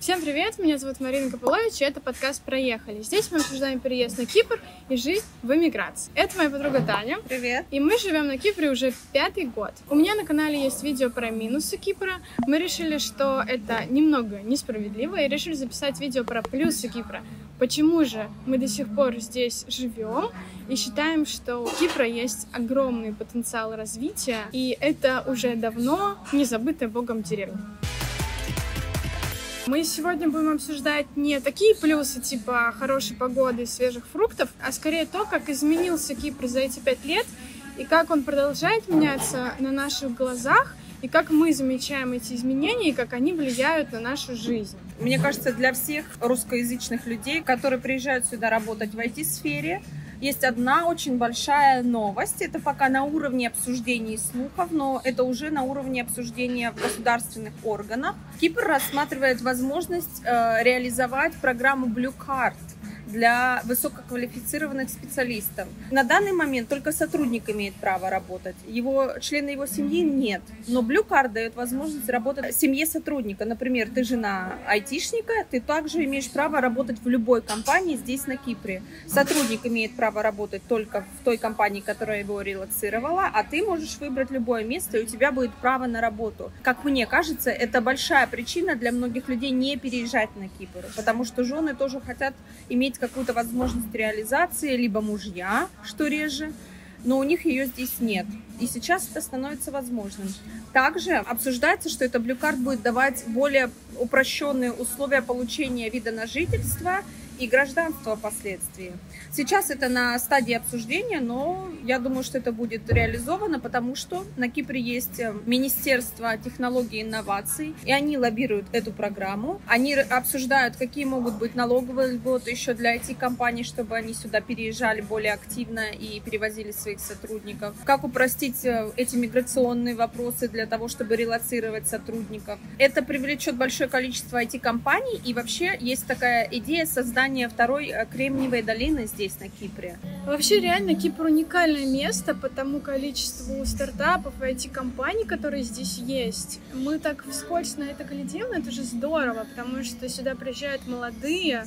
Всем привет, меня зовут Марина Копылович, и это подкаст «Проехали». Здесь мы обсуждаем переезд на Кипр и жизнь в эмиграции. Это моя подруга Таня. Привет. И мы живем на Кипре уже пятый год. У меня на канале есть видео про минусы Кипра. Мы решили, что это немного несправедливо, и решили записать видео про плюсы Кипра. Почему же мы до сих пор здесь живем и считаем, что у Кипра есть огромный потенциал развития, и это уже давно не забытая богом деревня. Мы сегодня будем обсуждать не такие плюсы, типа хорошей погоды и свежих фруктов, а скорее то, как изменился Кипр за эти пять лет и как он продолжает меняться на наших глазах, и как мы замечаем эти изменения, и как они влияют на нашу жизнь. Мне кажется, для всех русскоязычных людей, которые приезжают сюда работать в IT-сфере, есть одна очень большая новость. Это пока на уровне обсуждений слухов, но это уже на уровне обсуждения в государственных органах. Кипр рассматривает возможность э, реализовать программу Blue Card для высококвалифицированных специалистов. На данный момент только сотрудник имеет право работать. Его, члены его семьи нет. Но Blue Card дает возможность работать семье сотрудника. Например, ты жена айтишника, ты также имеешь право работать в любой компании здесь, на Кипре. Сотрудник имеет право работать только в той компании, которая его релацировала, а ты можешь выбрать любое место, и у тебя будет право на работу. Как мне кажется, это большая причина для многих людей не переезжать на Кипр, потому что жены тоже хотят иметь какую-то возможность реализации, либо мужья, что реже, но у них ее здесь нет. И сейчас это становится возможным. Также обсуждается, что Blue Card будет давать более упрощенные условия получения вида на жительство и гражданства впоследствии. Сейчас это на стадии обсуждения, но я думаю, что это будет реализовано, потому что на Кипре есть э, Министерство технологий и инноваций, и они лоббируют эту программу. Они обсуждают, какие могут быть налоговые льготы еще для IT-компаний, чтобы они сюда переезжали более активно и перевозили своих сотрудников. Как упростить э, эти миграционные вопросы для того, чтобы релацировать сотрудников. Это привлечет большое количество IT-компаний, и вообще есть такая идея создания создание второй э, Кремниевой долины здесь, на Кипре. Вообще, реально, Кипр уникальное место по тому количеству стартапов и IT-компаний, которые здесь есть. Мы так вскользь на это глядим, но это же здорово, потому что сюда приезжают молодые,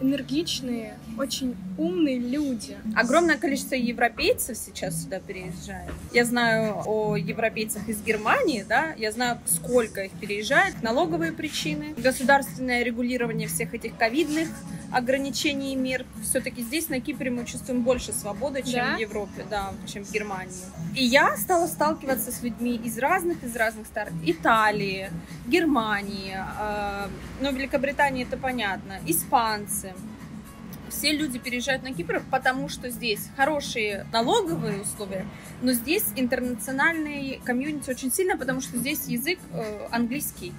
энергичные, очень умные люди. Огромное количество европейцев сейчас сюда переезжает. Я знаю о европейцах из Германии, да, я знаю, сколько их переезжает, налоговые причины, государственное регулирование всех этих ковидных ограничений и мер. Все-таки здесь, на Кипре, мы чувствуем больше свободы, чем да? в Европе, да, чем в Германии. И я стала сталкиваться с людьми из разных, из разных стран. Италии, Германии, э, ну, Великобритании это понятно, испанцы. Все люди переезжают на Кипр, потому что здесь хорошие налоговые условия, но здесь интернациональный комьюнити очень сильно, потому что здесь язык э, английский.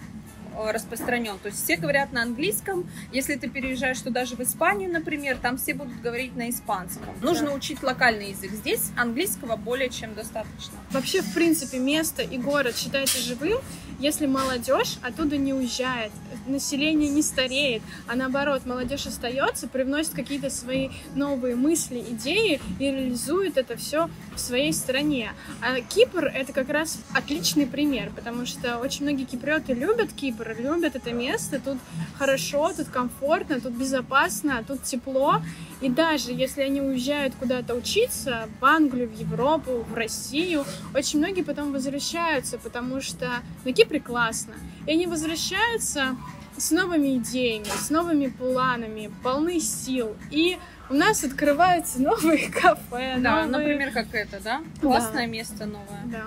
Э, распространен. То есть все говорят на английском. Если ты переезжаешь туда же в Испанию, например, там все будут говорить на испанском. Нужно учить локальный язык. Здесь английского более чем достаточно. Вообще, в принципе, место и город считается живым, если молодежь оттуда не уезжает, население не стареет, а наоборот, молодежь остается, привносит какие-то свои новые мысли, идеи и реализует это все в своей стране. А Кипр — это как раз отличный пример, потому что очень многие киприоты любят Кипр, Кипр, любят это место, тут хорошо, тут комфортно, тут безопасно, тут тепло. И даже если они уезжают куда-то учиться, в Англию, в Европу, в Россию, очень многие потом возвращаются, потому что на Кипре классно. И они возвращаются с новыми идеями, с новыми планами, полны сил. И у нас открываются новые кафе. Да, новые... например, как это, да? Классное да. место новое. Да.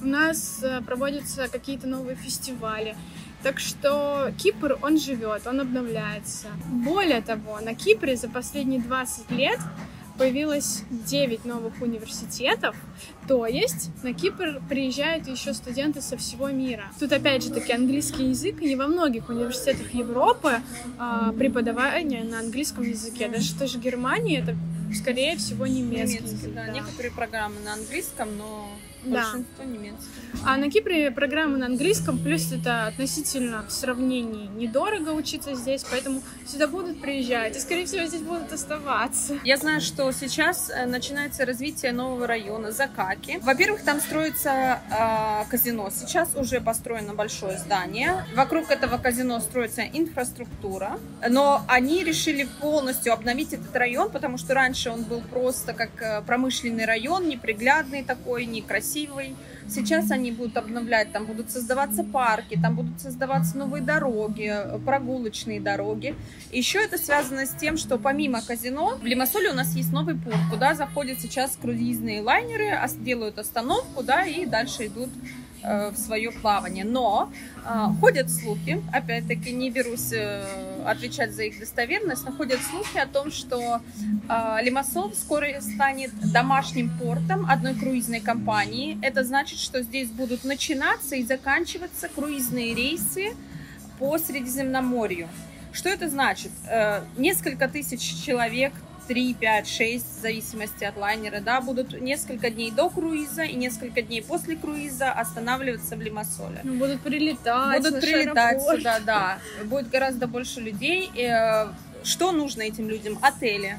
У нас э, проводятся какие-то новые фестивали. Так что Кипр, он живет, он обновляется. Более того, на Кипре за последние 20 лет появилось 9 новых университетов, то есть на Кипр приезжают еще студенты со всего мира. Тут опять же таки английский язык, и во многих университетах Европы а, преподавание на английском языке. Даже в той же Германии это, скорее всего, немецкий, немецкий язык. Да. да. Некоторые программы на английском, но Да. большинство немецкие. А на Кипре программы на английском, плюс это относительно в сравнении недорого учиться здесь, поэтому сюда будут приезжать и, скорее всего, здесь будут оставаться. Я знаю, что сейчас э, начинается развитие нового района Закаки. Во-первых, там строится э, казино. Сейчас уже построено большое здание. Вокруг этого казино строится инфраструктура. Но они решили полностью обновить этот район, потому что раньше он был просто как э, промышленный район, неприглядный такой, некрасивый. Сейчас они будут обновлять, там будут создаваться парки, там будут создаваться новые дороги, э, прогулочные дороги. Еще это связано с тем, что помимо казино, в Лимассоле у нас есть новый пункт, куда заходят сейчас круизные лайнеры, делают остановку, да, и дальше идут э, в свое плавание. Но э, ходят слухи, опять-таки не берусь э, отвечать за их достоверность, но ходят слухи о том, что э, Лимассол вскоре станет домашним портом одной круизной компании. Это значит, что здесь будут начинаться и заканчиваться круизные рейсы по Средиземноморью. Что это значит? Э, Несколько тысяч человек 3, 5, 6, в зависимости от лайнера, да, будут несколько дней до круиза и несколько дней после круиза останавливаться в Лимассоле. Ну, будут прилетать Будут прилетать аэропорт. сюда, да. Будет гораздо больше людей. Э, Что нужно этим людям? Отели.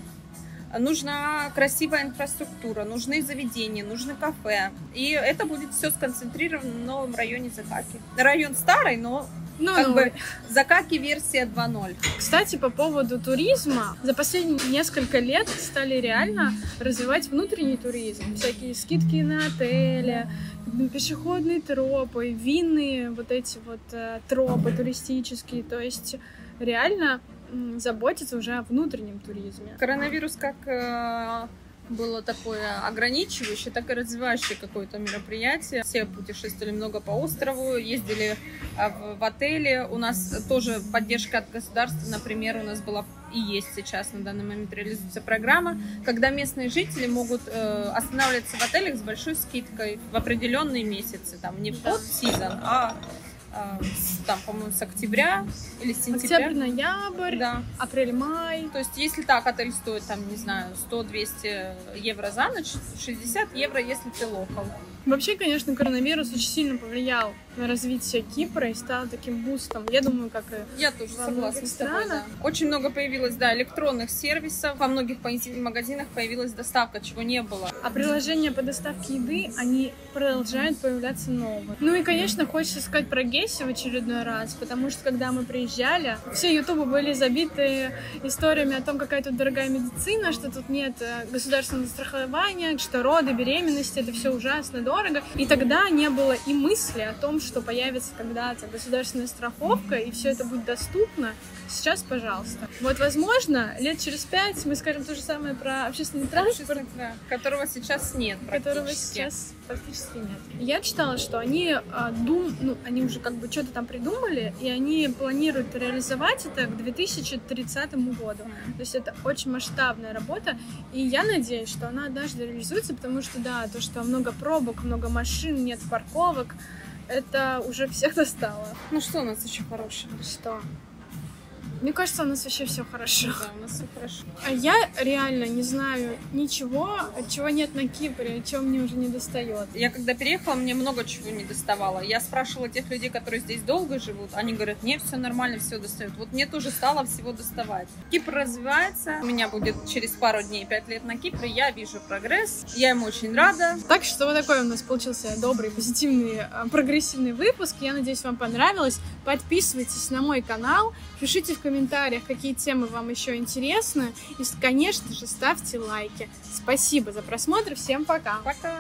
Нужна красивая инфраструктура, нужны заведения, нужны кафе. И это будет все сконцентрировано в новом районе Закаки. Район старый, но Ну, как ну, бы Закаки версия 2.0. Кстати, по поводу туризма, за последние несколько лет стали реально развивать внутренний туризм. Всякие скидки на отели, пешеходные тропы, винные вот эти вот э, тропы туристические. То есть реально заботиться уже о внутреннем туризме. Коронавирус как э, было такое ограничивающее, так и развивающее какое-то мероприятие. Все путешествовали много по острову, ездили а, в, отели. У нас тоже поддержка от государства, например, у нас была и есть сейчас на данный момент реализуется программа, когда местные жители могут э, останавливаться в отелях с большой скидкой в определенные месяцы, там не под сезон, а там, по-моему, с октября или с сентября. Октябрь-ноябрь, Да. апрель-май. То есть, если так, отель стоит, там, не знаю, 100-200 евро за ночь, 60 евро, если ты локал. Вообще, конечно, коронавирус очень сильно повлиял на развитие Кипра и стал таким бустом. Я думаю, как и Я тоже согласна с тобой, да. Очень много появилось, да, электронных сервисов. Во многих магазинах появилась доставка, чего не было. А приложения по доставке еды, они продолжают появляться новые. Ну и, конечно, хочется сказать про Гесси в очередной раз, потому что, когда мы приезжали, все ютубы были забиты историями о том, какая тут дорогая медицина, что тут нет э, государственного страхования, что роды, беременности, это все ужасно дорого. И тогда не было и мысли о том, что появится когда-то государственная страховка, и все это будет доступно. Сейчас, пожалуйста. Вот, возможно, лет через пять мы скажем то же самое про общественный транспорт, Да, которого сейчас нет которого сейчас практически нет. Я читала, что они а, дум, ну, они уже как бы что-то там придумали, и они планируют реализовать это к 2030 году. То есть это очень масштабная работа, и я надеюсь, что она однажды реализуется, потому что, да, то, что много пробок, много машин, нет парковок, это уже всех достало. Ну что у нас еще хорошего? Что? Мне кажется, у нас вообще все хорошо. Да, у нас все хорошо. А я реально не знаю ничего, чего нет на Кипре, чего мне уже не достает. Я когда переехала, мне много чего не доставало. Я спрашивала тех людей, которые здесь долго живут, они говорят, мне все нормально, все достает. Вот мне тоже стало всего доставать. Кипр развивается, у меня будет через пару дней 5 лет на Кипре, я вижу прогресс, я ему очень рада. Так что вот такой у нас получился добрый, позитивный, э, прогрессивный выпуск. Я надеюсь, вам понравилось. Подписывайтесь на мой канал, пишите в комментариях, какие темы вам еще интересны. И, конечно же, ставьте лайки. Спасибо за просмотр. Всем пока! Пока!